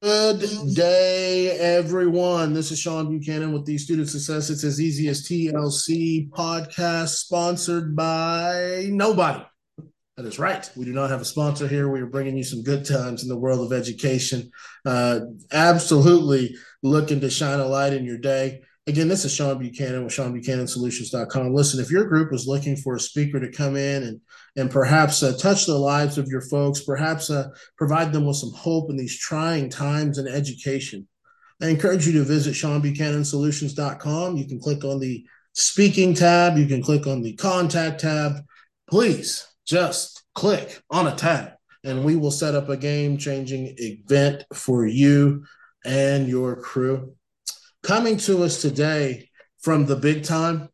Good day, everyone. This is Sean Buchanan with the Student Success It's As Easy as TLC podcast, sponsored by nobody. That is right. We do not have a sponsor here. We are bringing you some good times in the world of education. Uh, absolutely looking to shine a light in your day. Again, this is Sean Buchanan with SeanBuchananSolutions.com. Listen, if your group is looking for a speaker to come in and and perhaps uh, touch the lives of your folks, perhaps uh, provide them with some hope in these trying times in education. I encourage you to visit SeanBuchananSolutions.com. You can click on the speaking tab, you can click on the contact tab. Please just click on a tab, and we will set up a game changing event for you and your crew. Coming to us today from the big time,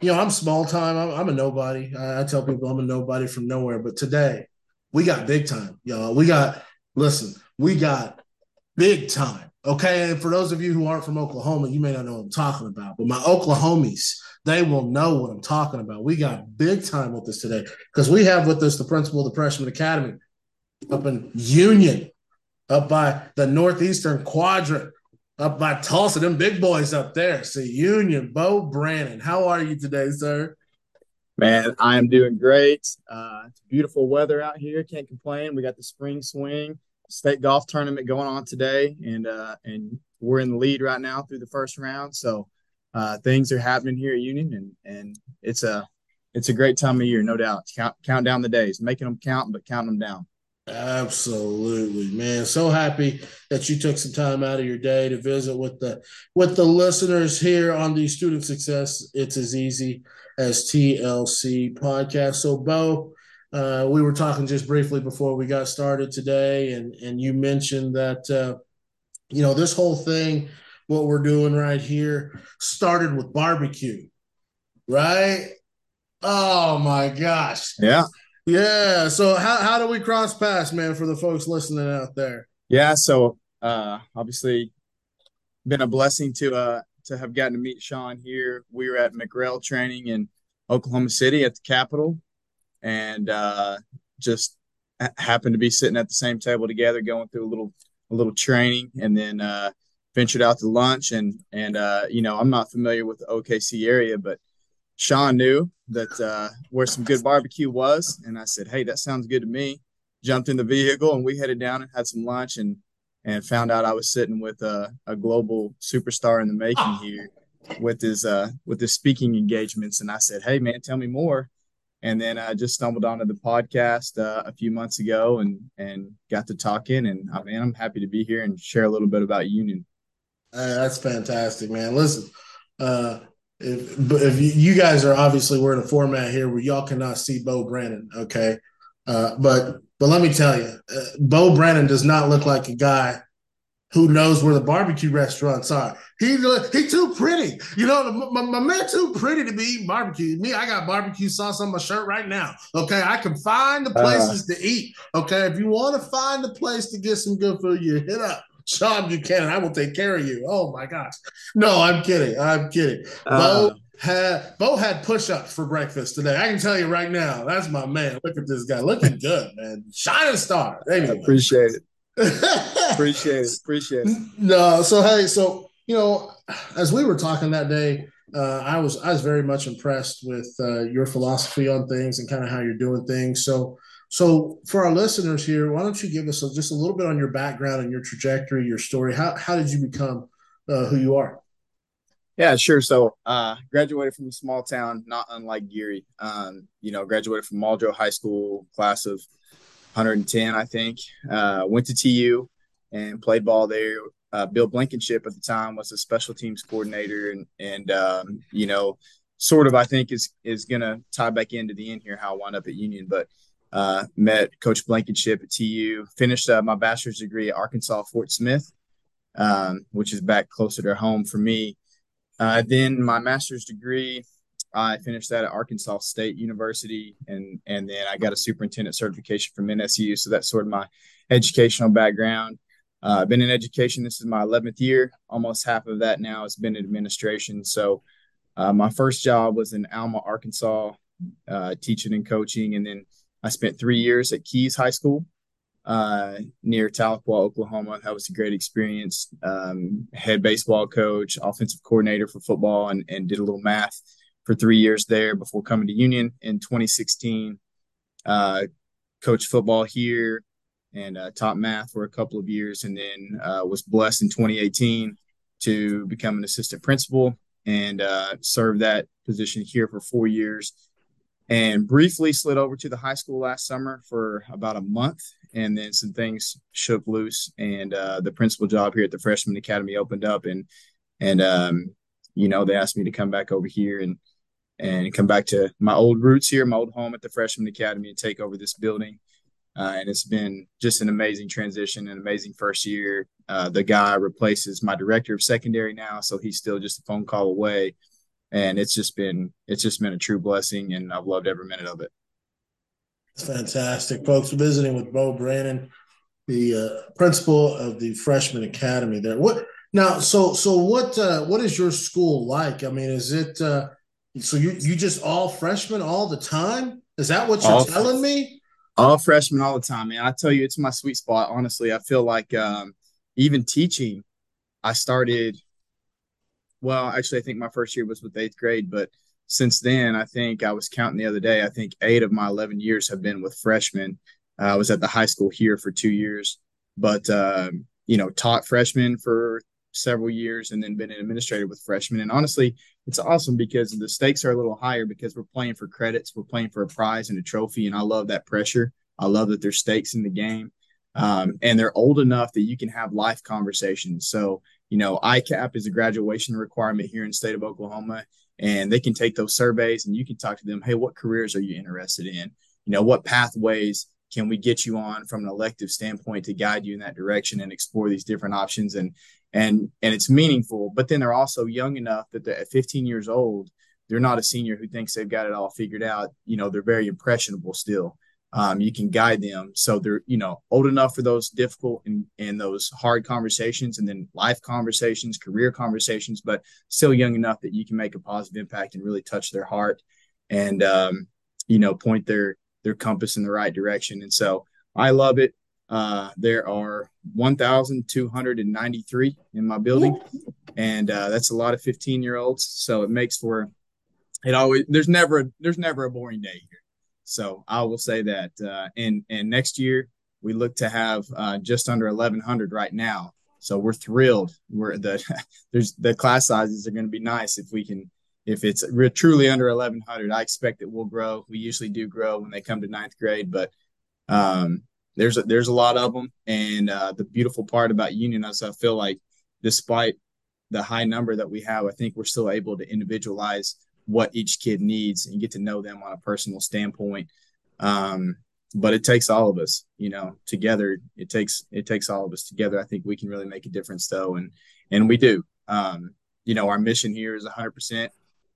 you know, I'm small time. I'm, I'm a nobody. I, I, tell people I'm a nobody from nowhere. But today, we got big time, y'all. We got, listen, we got big time. Okay. And for those of you who aren't from Oklahoma, you may not know what I'm talking about. But my Oklahomies, they will know what I'm talking about. We got big time with us today because we have with us the principal of the Freshman Academy up in Union, up by the Northeastern Quadrant up by Tulsa, them big boys up there. See, Union, Beau Brannon. How are you today, sir? Man, I am doing great. Uh, it's beautiful weather out here. Can't complain. We got the spring swing state golf tournament going on today, and uh, and we're in the lead right now through the first round. So uh, things are happening here at Union, and and it's a it's a great time of year, no doubt. Count count down the days, making them count, but counting them down. Absolutely, man. So happy that you took some time out of your day to visit with the with the listeners here on the Student Success. It's as easy as TLC podcast. So, Beau, uh, we were talking just briefly before we got started today, and and you mentioned that uh, you know this whole thing, what we're doing right here, started with barbecue, right? Oh my gosh! Yeah. Yeah. So how, how do we cross paths, man, for the folks listening out there? Yeah. So uh obviously been a blessing to uh to have gotten to meet Sean here. We were at McREL training in Oklahoma City at the Capitol and uh just happened to be sitting at the same table together going through a little a little training and then uh ventured out to lunch and and uh you know I'm not familiar with the OKC area but Sean knew that uh, where some good barbecue was, and I said, "Hey, that sounds good to me." Jumped in the vehicle and we headed down and had some lunch and and found out I was sitting with a, a global superstar in the making here with his uh, with his speaking engagements. And I said, "Hey, man, tell me more." And then I just stumbled onto the podcast uh, a few months ago and and got to talking. And I mean, I'm happy to be here and share a little bit about Union. Uh, that's fantastic, man. Listen, uh, if, if you guys are obviously we're in a format here where y'all cannot see Beau Brannon, okay? Uh, but but let me tell you, uh, Beau Brannon does not look like a guy who knows where the barbecue restaurants are. He he too pretty, you know. My, my man too pretty to be eating barbecue. Me, I got barbecue sauce on my shirt right now. Okay, I can find the uh. places uh, to eat. Okay, if you want to find a place to get some good food, you hit up Sean Buchanan, I will take care of you. Oh my gosh. No, I'm kidding. I'm kidding. Uh, Beau had Beau had push-ups for breakfast today. I can tell you right now, that's my man. Look at this guy. Looking good, man. Shining star. Anyway. appreciate it. appreciate it. Appreciate it. No, so hey, so you know, as we were talking that day, uh, I was I was very much impressed with uh, your philosophy on things and kind of how you're doing things. So so, for our listeners here, why don't you give us a, just a little bit on your background and your trajectory, your story? How how did you become uh, who you are? Yeah, sure. So, uh, graduated from a small town, not unlike Geary. Um, you know, graduated from Muldrow High School, class of 110, I think. Uh, went to TU and played ball there. Uh, Bill Blankenship at the time was a special teams coordinator, and and um, you know, sort of I think is is gonna tie back into the end here how I wound up at Union, but uh, met Coach Blankenship at TU, finished uh, my bachelor's degree at Arkansas Fort Smith, um, which is back closer to home for me. Uh, then my master's degree, I finished that at Arkansas State University, and and then I got a superintendent certification from NSU. So that's sort of my educational background. Uh, I've been in education. This is my 11th year. Almost half of that now has been in administration. So uh, my first job was in Alma, Arkansas, uh, teaching and coaching, and then I spent three years at Keys High School, uh, near Tahlequah, Oklahoma. That was a great experience. Um, head baseball coach, offensive coordinator for football, and, and did a little math for three years there before coming to Union in 2016. Uh, coached football here and uh, taught math for a couple of years, and then uh, was blessed in 2018 to become an assistant principal and uh, served that position here for four years and briefly slid over to the high school last summer for about a month and then some things shook loose and uh, the principal job here at the freshman academy opened up and and um, you know they asked me to come back over here and and come back to my old roots here my old home at the freshman academy and take over this building. Uh, and it's been just an amazing transition an amazing first year. Uh, the guy replaces my director of secondary now so he's still just a phone call away and it's just been it's just been a true blessing and i've loved every minute of it. It's fantastic. Folks visiting with Beau Brannon the uh, principal of the freshman academy there. What now so so what uh, what is your school like? I mean is it uh, so you you just all freshmen all the time? Is that what you're all telling me? all freshmen all the time man. I tell you it's my sweet spot honestly. I feel like um, even teaching i started well, actually, I think my first year was with eighth grade, but since then, I think I was counting the other day. I think eight of my 11 years have been with freshmen. Uh, I was at the high school here for two years, but, um, you know, taught freshmen for several years and then been an administrator with freshmen. And honestly, it's awesome because the stakes are a little higher because we're playing for credits, we're playing for a prize and a trophy. And I love that pressure. I love that there's stakes in the game. Um, and they're old enough that you can have life conversations. So you know, ICAP is a graduation requirement here in state of Oklahoma, and they can take those surveys and you can talk to them. Hey, what careers are you interested in? You know, what pathways can we get you on from an elective standpoint to guide you in that direction and explore these different options and and and it's meaningful. But then they're also young enough that at 15 years old, they're not a senior who thinks they've got it all figured out. You know, they're very impressionable still um, you can guide them. So they're you know old enough for those difficult and, and those hard conversations and then life conversations career conversations but still young enough that you can make a positive impact and really touch their heart and um, you know point their their compass in the right direction. And so i love it. Uh, there are 1293 in my building and uh, that's a lot of 15 year olds. So it makes for it always there's never there's never a boring day here so I will say that. Uh, and and next year we look to have uh, just under 1,100 right now. So we're thrilled. We're the there's the class sizes are going to be nice if we can if it's truly under 1,100. I expect it will grow. We usually do grow when they come to ninth grade, but um, there's a, there's a lot of them. And uh, the beautiful part about Union is I feel like despite the high number that we have, I think we're still able to individualize what each kid needs and get to know them on a personal standpoint. Um, but it takes all of us, you know, together. It takes it takes all of us together. I think we can really make a difference, though, and and we do. Um, you know, our mission here is 100%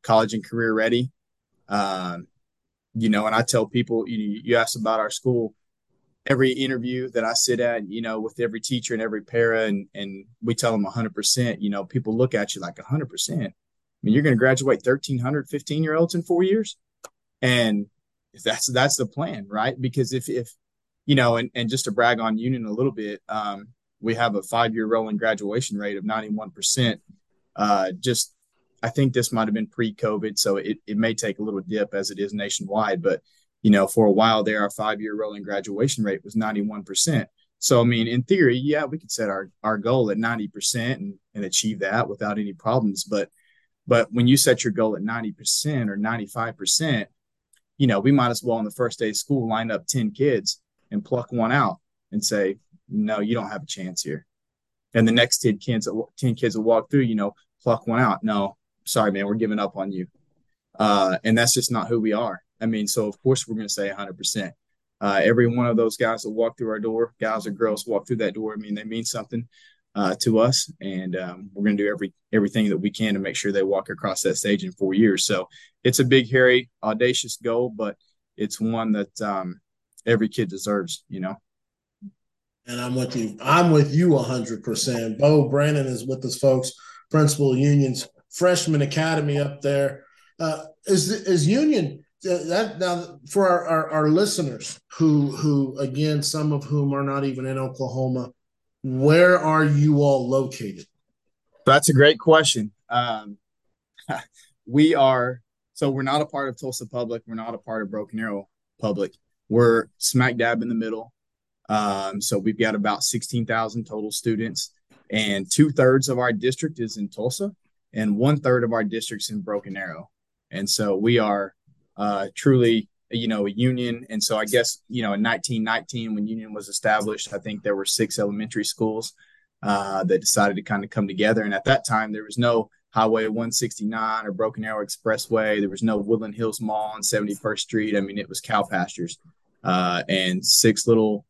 college and career ready. Um, you know, and I tell people, you you asked about our school. Every interview that I sit at, you know, with every teacher and every para, and and we tell them 100%. You know, people look at you like 100%. Mean, you're going to graduate 1,300 15 year olds in four years. And if that's, that's the plan, right? Because if, if, you know, and, and just to brag on Union a little bit, um, we have a five year rolling graduation rate of 91%. Uh, just, I think this might have been pre COVID, so it, it may take a little dip as it is nationwide. But, you know, for a while there, our five year rolling graduation rate was 91%. So, I mean, in theory, yeah, we could set our, our goal at 90% and, and achieve that without any problems. But but when you set your goal at 90% or 95%, you know, we might as well on the first day of school line up 10 kids and pluck one out and say, no, you don't have a chance here. And the next 10 kids, 10 kids will walk through, you know, pluck one out. No, sorry, man, we're giving up on you. Uh, and that's just not who we are. I mean, so of course we're going to say 100%. Uh, every one of those guys that walk through our door, guys or girls walk through that door, I mean, they mean something uh, to us, and um, we're going to do every everything that we can to make sure they walk across that stage in four years. So it's a big, hairy, audacious goal, but it's one that um, every kid deserves. You know. And I'm with you. I'm with you 100%. Beau Brannon is with us, folks. Principal Union's freshman academy up there. Uh, is is Union that now for our, our, our listeners who who again some of whom are not even in Oklahoma, where are you all located? That's a great question. Um, we are so we're not a part of Tulsa Public. We're not a part of Broken Arrow Public. We're smack dab in the middle. Um, so we've got about sixteen thousand total students, and two thirds of our district is in Tulsa, and one third of our district's in Broken Arrow. And so we are uh, truly, you know, a union. And so I guess, you know, in 1919, when Union was established, I think there were six elementary schools uh, that decided to kind of come together. And at that time, there was no Highway 169 or Broken Arrow Expressway. There was no Woodland Hills Mall on 71st Street. I mean, it was cow pastures. Uh, and six little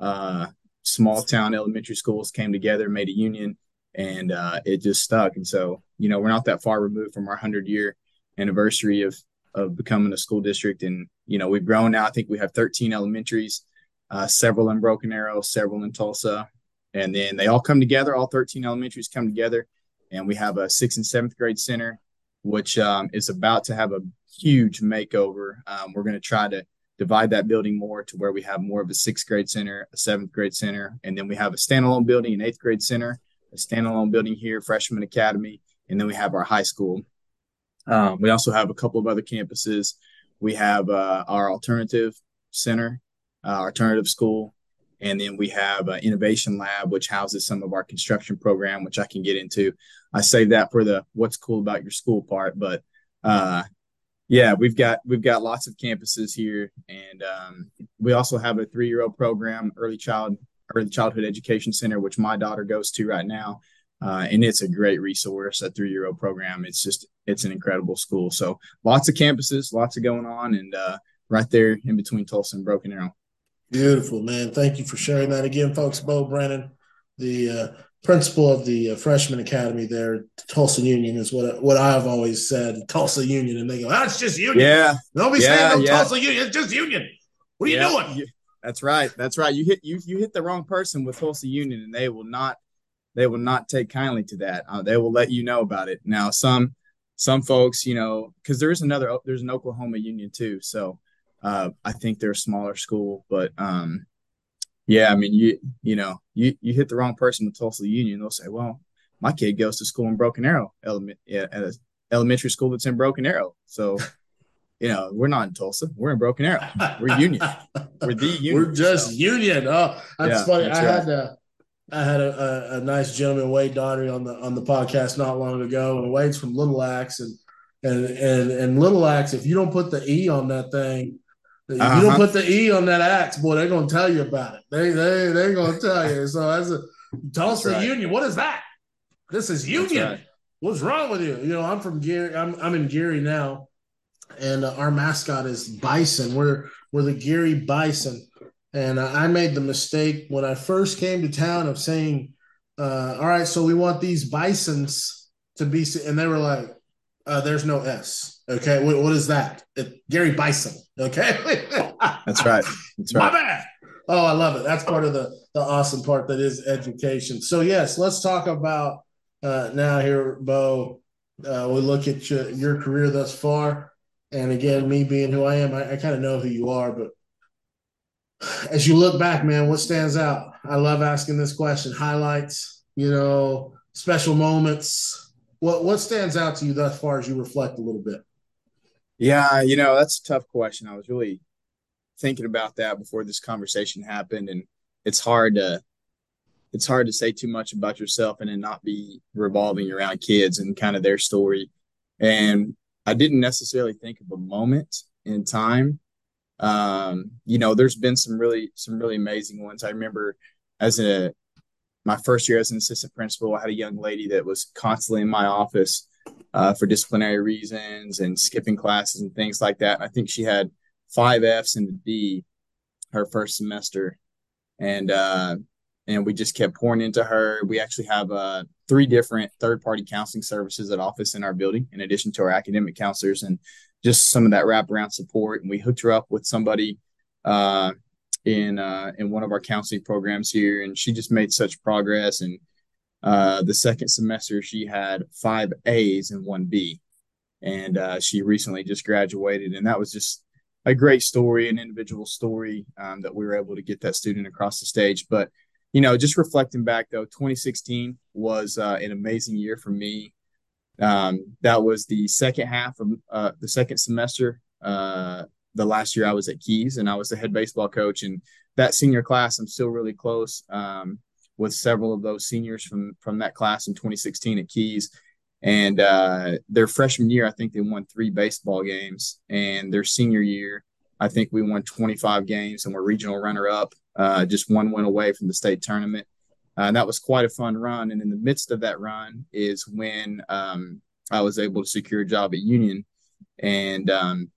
uh, small town elementary schools came together, made a union, and uh, it just stuck. And so, you know, we're not that far removed from our 100 year anniversary of of becoming a school district. And, you know, we've grown now. I think we have 13 elementaries, uh, several in Broken Arrow, several in Tulsa. And then they all come together, all 13 elementaries come together. And we have a sixth and seventh grade center, which um, is about to have a huge makeover. Um, we're going to try to divide that building more to where we have more of a sixth grade center, a seventh grade center, and then we have a standalone building, an eighth grade center, a standalone building here, freshman academy, and then we have our high school. Um, we also have a couple of other campuses. We have uh, our alternative center, uh, alternative school, and then we have an innovation lab, which houses some of our construction program, which I can get into. I save that for the what's cool about your school part, but uh, yeah, we've got we've got lots of campuses here, and um, we also have a three year old program, early child early childhood education center, which my daughter goes to right now, uh, and it's a great resource. A three year old program. It's just it's an incredible school. So lots of campuses, lots of going on, and uh, right there in between Tulsa and Broken Arrow. Beautiful, man. Thank you for sharing that again, folks. Beau Brannon, the uh, principal of the uh, freshman academy there, Tulsa Union, is what what I've always said. Tulsa Union, and they go, "That's just Union." Yeah, don't be yeah, saying no yeah. Tulsa Union. It's just Union. What are you doing? that's right. That's right. You hit you you hit the wrong person with Tulsa Union, and they will not they will not take kindly to that. Uh, they will let you know about it. Now, some some folks, you know, because there is another there's an Oklahoma Union too. So uh, I think they're a smaller school, but um, yeah, I mean, you you know, you you hit the wrong person with Tulsa Union, they'll say, well, my kid goes to school in Broken Arrow, element yeah, at a elementary school that's in Broken Arrow. So, you know, we're not in Tulsa, we're in Broken Arrow. We're Union. We're the Union. We're just so. Union. Oh, that's Yeah, funny. that's I right. had a, I had a, a, a nice gentleman, Wade Daugherty, on the on the podcast not long ago, and Wade's from Little Axe, and and and and Little Axe. If you don't put the e on that thing, if you Uh-huh. don't put the e on that axe, boy, they're gonna tell you about it. They they they're gonna tell you. So that's a Tulsa right. Union. What is that? This is Union. right. What's wrong with you? You know, I'm from Geary. I'm I'm in Geary now, and uh, our mascot is Bison. We're we're the Geary Bison, and I made the mistake when I first came to town of saying, uh, "All right, so we want these Bisons to be," and they were like, uh, "There's no S." Okay, what, what is that? It, Geary Bison. Okay, That's right. That's right. my bad. Oh, I love it. That's part of the the awesome part that is education. So yes, let's talk about uh, now here, Beau. Uh, we look at your, your career thus far, and again, me being who I am, I, I kind of know who you are. But as you look back, man, what stands out? I love asking this question. Highlights, you know, special moments. What what stands out to you thus far as you reflect a little bit? Yeah, you know, that's a tough question. I was really thinking about that before this conversation happened, and it's hard to it's hard to say too much about yourself and then not be revolving around kids and kind of their story. And I didn't necessarily think of a moment in time. Um, you know, there's been some really some really amazing ones. I remember as a my first year as an assistant principal, I had a young lady that was constantly in my office uh, for disciplinary reasons and skipping classes and things like that. I think she had five Fs and a D her first semester, and uh, and we just kept pouring into her. We actually have uh, three different third party counseling services at office in our building, in addition to our academic counselors and just some of that wraparound support. And we hooked her up with somebody uh, in uh, in one of our counseling programs here, and she just made such progress. And uh, the second semester, she had five A's and one B, and uh, she recently just graduated, and that was just a great story, an individual story um, that we were able to get that student across the stage. But you know, just reflecting back though, 2016 was uh, an amazing year for me. Um, that was the second half of uh, the second semester. Uh, the last year I was at Keys, and I was the head baseball coach. And that senior class, I'm still really close um, with several of those seniors from from that class in 2016 at Keys. And uh, their freshman year, I think they won three baseball games. And their senior year, I think we won 25 games and we're regional runner up, uh, just one win away from the state tournament. Uh, and that was quite a fun run. And in the midst of that run is when um, I was able to secure a job at Union. And um,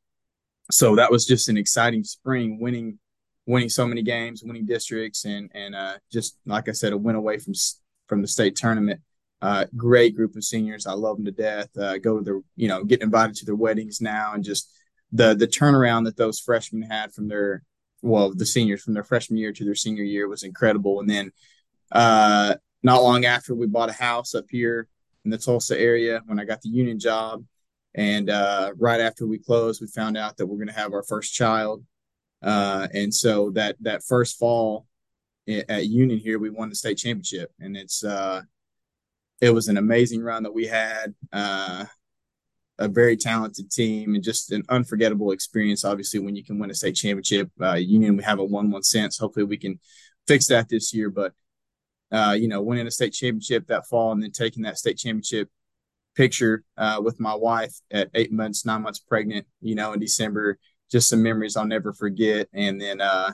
so that was just an exciting spring, winning winning so many games, winning districts, and and uh, just like I said, a win away from from the state tournament. Uh, great group of seniors. I love them to death. Uh, go to their, you know, get invited to their weddings now, and just the the turnaround that those freshmen had from their, well, the seniors from their freshman year to their senior year was incredible. And then, uh, not long after, we bought a house up here in the Tulsa area when I got the union job, and uh, right after we closed, we found out that we're going to have our first child. Uh, and so that that first fall at Union here, we won the state championship, and it's uh, it was an amazing run that we had. Uh, a very talented team and just an unforgettable experience. Obviously, when you can win a state championship, uh, Union we have a one-one sense. Hopefully, we can fix that this year. But uh, you know, winning a state championship that fall and then taking that state championship picture uh, with my wife at eight months, nine months pregnant, you know, in December, just some memories I'll never forget. And then uh,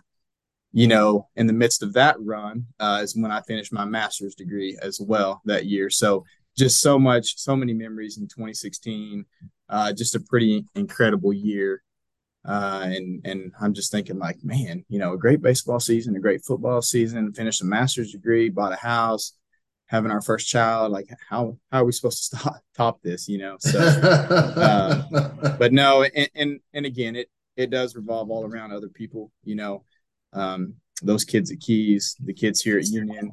you know, in the midst of that run uh, is when I finished my master's degree as well that year. So just so much, so many memories in 2016. Uh, just a pretty incredible year. Uh, and and I'm just thinking like, man, you know, a great baseball season, a great football season, finished a master's degree, bought a house, having our first child. Like, how how are we supposed to stop top this? You know, so. uh, but no, and, and and again, it it does revolve all around other people. You know, um, those kids at Keys, the kids here at Union,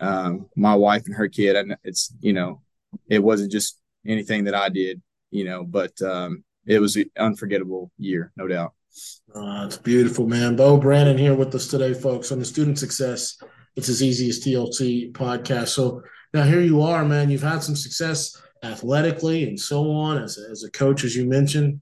um, my wife and her kid. And it's you know, it wasn't just anything that I did, you know, but um, it was an unforgettable year, no doubt. Uh, it's beautiful, man. Beau Brannon here with us today, folks, on the Student Success. It's as easy as TLC podcast. So now here you are, man. You've had some success athletically and so on as a, as a coach, as you mentioned.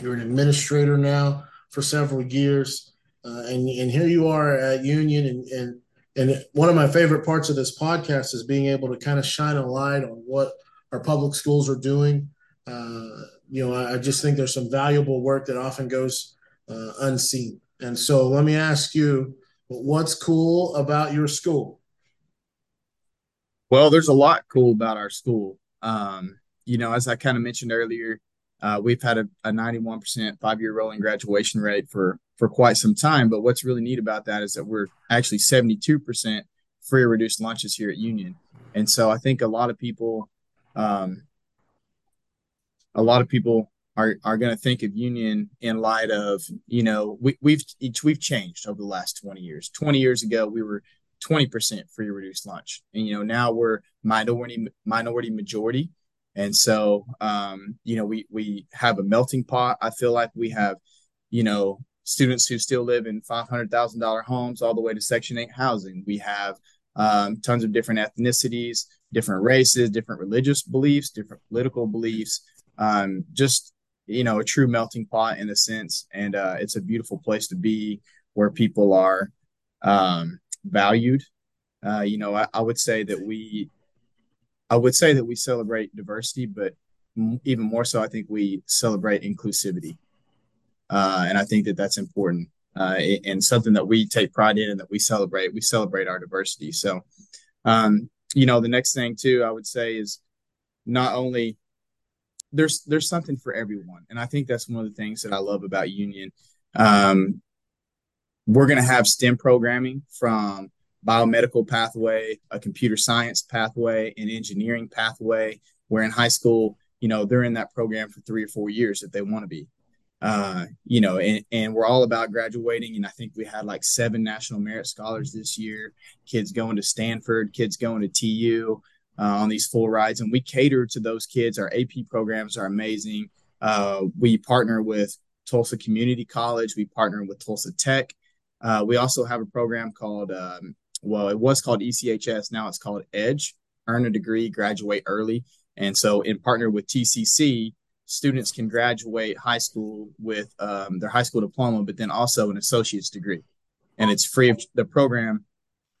You're an administrator now for several years. Uh, and and here you are at Union, and and and one of my favorite parts of this podcast is being able to kind of shine a light on what our public schools are doing. Uh, you know, I, I, just think there's some valuable work that often goes uh, unseen. And so, let me ask you, what's cool about your school? Well, there's a lot cool about our school. Um, you know, as I kind of mentioned earlier, uh, we've had a, a 91% five year rolling graduation rate for for quite some time. But what's really neat about that is that we're actually 72% free or reduced lunches here at Union. And so I think a lot of people, um, a lot of people are, are going to think of Union in light of, you know, we, we've, we've changed over the last 20 years. 20 years ago, we were 20% free or reduced lunch. And, you know, now we're minority, minority majority. And so, um, you know, we, we have a melting pot. I feel like we have, you know, students who still live in $500,000 homes all the way to Section 8 housing. We have um, tons of different ethnicities, different races, different religious beliefs, different political beliefs. Um, just, you know, a true melting pot in a sense. And uh, it's a beautiful place to be where people are um, valued. Uh, you know, I, I would say that we, I would say that we celebrate diversity, but even more so, I think we celebrate inclusivity. Uh, and I think that that's important uh, and something that we take pride in and that we celebrate. We celebrate our diversity. So, um, you know, the next thing too, I would say is not only there's there's something for everyone, and I think that's one of the things that I love about Union. Um, we're going to have STEM programming from biomedical pathway, a computer science pathway, an engineering pathway. Where in high school, you know, they're in that program for three or four years if they want to be uh, you know, and, and we're all about graduating. And I think we had like seven national merit scholars this year, kids going to Stanford, kids going to TU. uh, on these full rides, and we cater to those kids. Our AP programs are amazing. Uh, we partner with Tulsa Community College. We partner with Tulsa Tech. Uh, we also have a program called, um, well, it was called ECHS. Now it's called Edge, Earn a Degree, Graduate Early. And so, in partner with TCC, students can graduate high school with um, their high school diploma, but then also an associate's degree, and it's free of the program.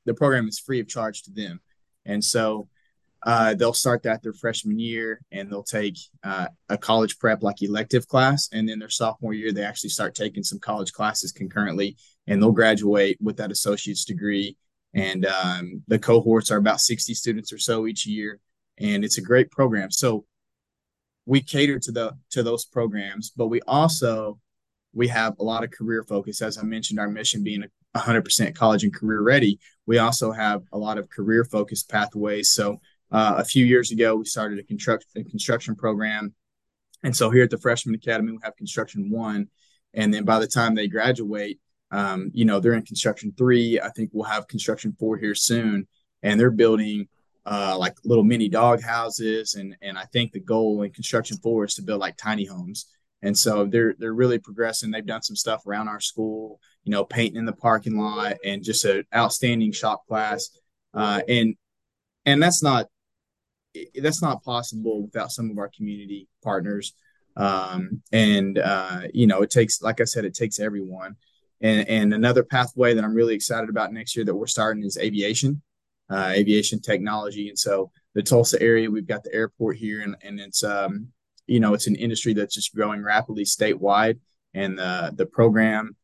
The program is free of charge to them, and so uh, they'll start that their freshman year, and they'll take uh, a college prep like elective class, and then their sophomore year they actually start taking some college classes concurrently, and they'll graduate with that associate's degree. And um, the cohorts are about sixty students or so each year, and it's a great program. So we cater to the to those programs, but we also we have a lot of career focus. As I mentioned, our mission being 100% college and career ready. We also have a lot of career focused pathways. So uh, a few years ago, we started a construction a construction program, and so here at the Freshman Academy, we have construction one, and then by the time they graduate, um, you know they're in construction three. I think we'll have construction four here soon, and they're building uh, like little mini dog houses, and and I think the goal in construction four is to build like tiny homes. And so they're they're really progressing. They've done some stuff around our school, you know, painting in the parking lot, and just an outstanding shop class. Uh, and and that's not that's not possible without some of our community partners. Um, and uh, you know, it takes, like I said, it takes everyone. And and another pathway that I'm really excited about next year that we're starting is aviation uh, aviation technology. And so the Tulsa area, we've got the airport here, and, and it's um, you know it's an industry that's just growing rapidly statewide. And the the program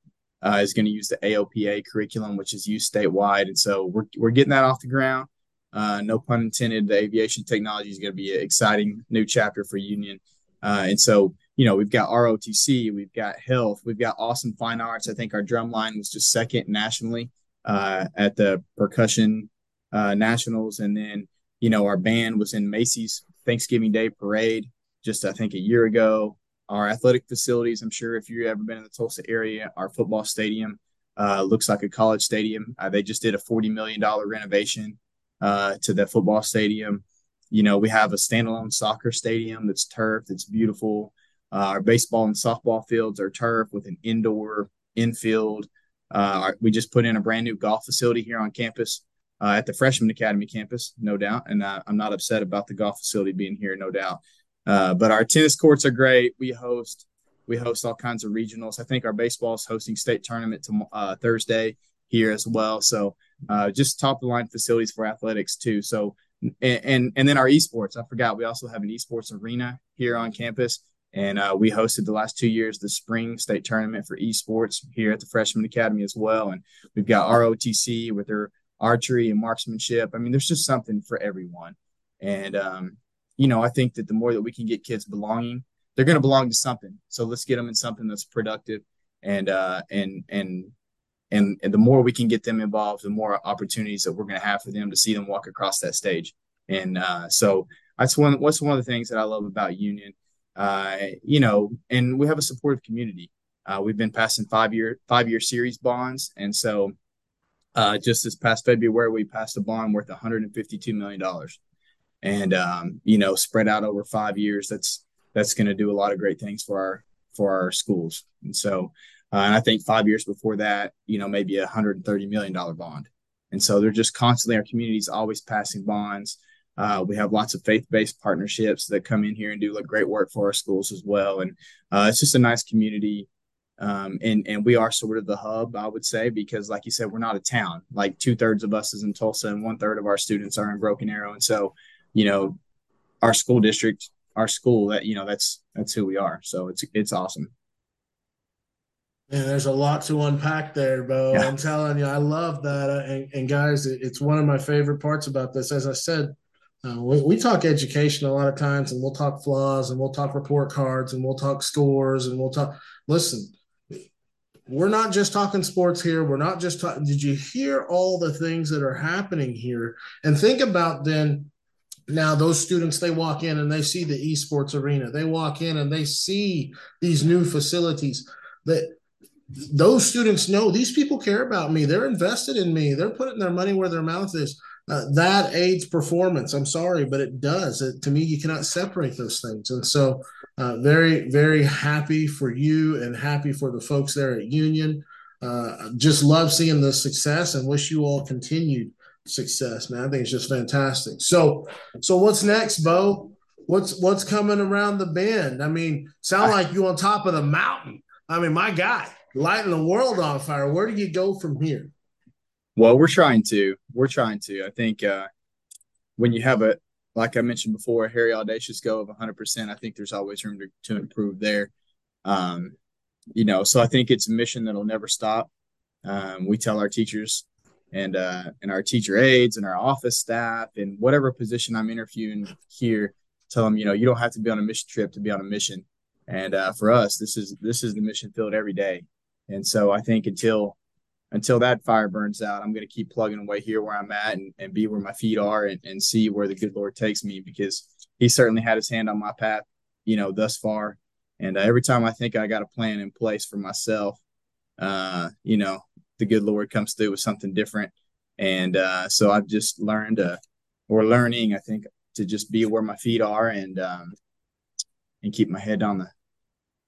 uh, is going to use the AOPA curriculum, which is used statewide. And so we're we're getting that off the ground. Uh, no pun intended. The aviation technology is going to be an exciting new chapter for Union. Uh, and so, you know, we've got ROTC, we've got health, we've got awesome fine arts. I think our drum line was just second nationally uh, at the percussion uh, nationals, and then you know our band was in Macy's Thanksgiving Day parade just I think a year ago. Our athletic facilities, I'm sure if you've ever been in the Tulsa area, our football stadium uh, looks like a college stadium. Uh, they just did a $40 million renovation uh, to the football stadium. You know, we have a standalone soccer stadium that's turf, that's beautiful. Uh, our baseball and softball fields are turf with an indoor infield. Uh, we just put in a brand new golf facility here on campus uh, at the Freshman Academy campus, no doubt. And uh, I'm not upset about the golf facility being here, no doubt. Uh, but our tennis courts are great. We host we host all kinds of regionals. I think our baseball is hosting state tournament to, uh, Thursday here as well. So just top of the line facilities for athletics too. So and, and, and then our esports. I forgot we also have an esports arena here on campus. And uh, we hosted the last two years the spring state tournament for esports here at the Freshman Academy as well. And we've got ROTC with their archery and marksmanship. I mean, there's just something for everyone. And, um, you know, I think that the more that we can get kids belonging, they're going to belong to something. So let's get them in something that's productive. And, uh, and, and, and, and the more we can get them involved, the more opportunities that we're going to have for them to see them walk across that stage. And uh, so that's one. What's one of the things that I love about Union. Uh, you know, and we have a supportive community. Uh, we've been passing five year five year series bonds, and so uh, just this past February, we passed a bond worth 152 million dollars, and um, you know, spread out over five years. That's that's going to do a lot of great things for our for our schools. And so, uh, and I think five years before that, you know, maybe a 130 million dollar bond. And so they're just constantly our community's always passing bonds. Uh, we have lots of faith-based partnerships that come in here and do like great work for our schools as well. And uh, it's just a nice community um, and and we are sort of the hub, I would say, because like you said, we're not a town. Like two thirds of us is in Tulsa, and one third of our students are in Broken Arrow, and so you know, our school district, our school, that you know, that's that's who we are. So it's it's awesome. And there's a lot to unpack there, Beau. Yeah. I'm telling you, I love that. Uh, and, and, guys, it's one of my favorite parts about this. As I said, uh, we, we, talk education a lot of times, and we'll talk flaws, and we'll talk report cards, and we'll talk scores, and we'll talk. Listen, we're not just talking sports here. We're not just talking. Did you hear all the things that are happening here? And think about then now those students they walk in and they see the esports arena. They walk in and they see these new facilities that those students know these people care about me. They're invested in me. They're putting their money where their mouth is. Uh, that aids performance. I'm sorry, but it does. It, to me, you cannot separate those things. And so, uh, very, very happy for you and happy for the folks there at Union. Uh, just love seeing the success and wish you all continued success, man. I think it's just fantastic. So, so what's next, Beau? What's what's coming around the bend? I mean, sound like you on top of the mountain. I mean, my guy, lighting the world on fire. Where do you go from here? Well, we're trying to. We're trying to. I think uh, when you have a, like I mentioned before, a hairy audacious go of 100%, I think there's always room to, to improve there. Um, you know, so I think it's a mission that'll never stop. Um, we tell our teachers and uh, and our teacher aides and our office staff and whatever position I'm interviewing here, tell them, you know, you don't have to be on a mission trip to be on a mission. And uh, for us, this is this is the mission field every day. And so I think until until that fire burns out, I'm going to keep plugging away here where I'm at and, and be where my feet are and, and see where the good Lord takes me because he certainly had his hand on my path, you know, thus far. And uh, every time I think I got a plan in place for myself, uh, you know, the good Lord comes through with something different. And uh, so I've just learned, uh, or learning, I think, to just be where my feet are and um, and keep my head on the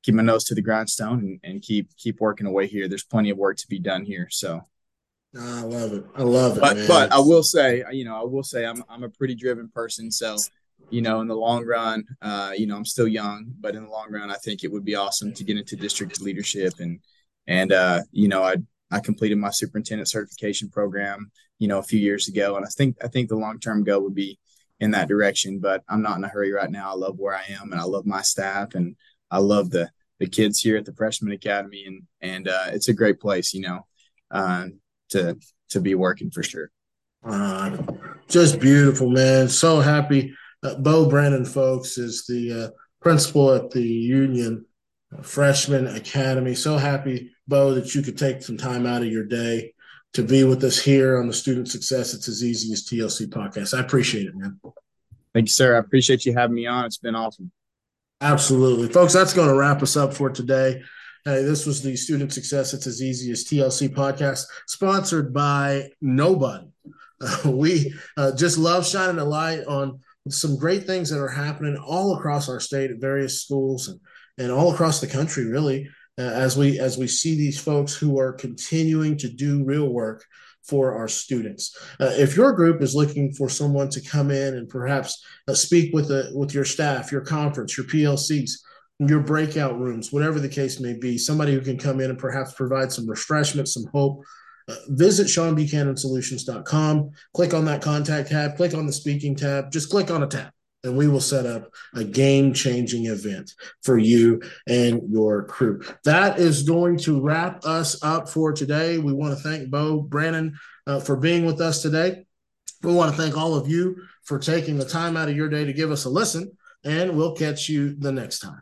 keep my nose to the grindstone and, and keep keep working away here. There's plenty of work to be done here. So I love it. I love it. But man. but I will say, you know, I will say I'm I'm a pretty driven person. So, you know, in the long run, uh, you know, I'm still young, but in the long run, I think it would be awesome to get into district leadership and and uh, you know, I I completed my superintendent certification program, you know, a few years ago, and I think I think the long term goal would be in that direction. But I'm not in a hurry right now. I love where I am, and I love my staff, and I love the the kids here at the Freshman Academy, and and uh, it's a great place, you know, uh, to to be working for sure. Uh, just beautiful, man. So happy. Uh, Beau Brannon, folks, is the uh, principal at the Union Freshman Academy. So happy, Beau, that you could take some time out of your day to be with us here on the Student Success It's as Easy as TLC podcast. I appreciate it, man. Thank you, sir. I appreciate you having me on. It's been awesome. Absolutely. Folks, that's going to wrap us up for today. Hey, this was the Student Success It's as Easy as TLC podcast, sponsored by Nobody. Uh, we uh, just love shining a light on some great things that are happening all across our state at various schools and, and all across the country, really, uh, as we as we see these folks who are continuing to do real work for our students. Uh, if your group is looking for someone to come in and perhaps uh, speak with the with your staff, your conference, your PLCs, your breakout rooms, whatever the case may be, somebody who can come in and perhaps provide some refreshment, some hope. Uh, visit SeanBuchananSolutions.com. Click on that contact tab. Click on the speaking tab. Just click on a tab and we will set up a game changing event for you and your crew. That is going to wrap us up for today. We want to thank Beau Brannon uh, for being with us today. We want to thank all of you for taking the time out of your day to give us a listen, and we'll catch you the next time.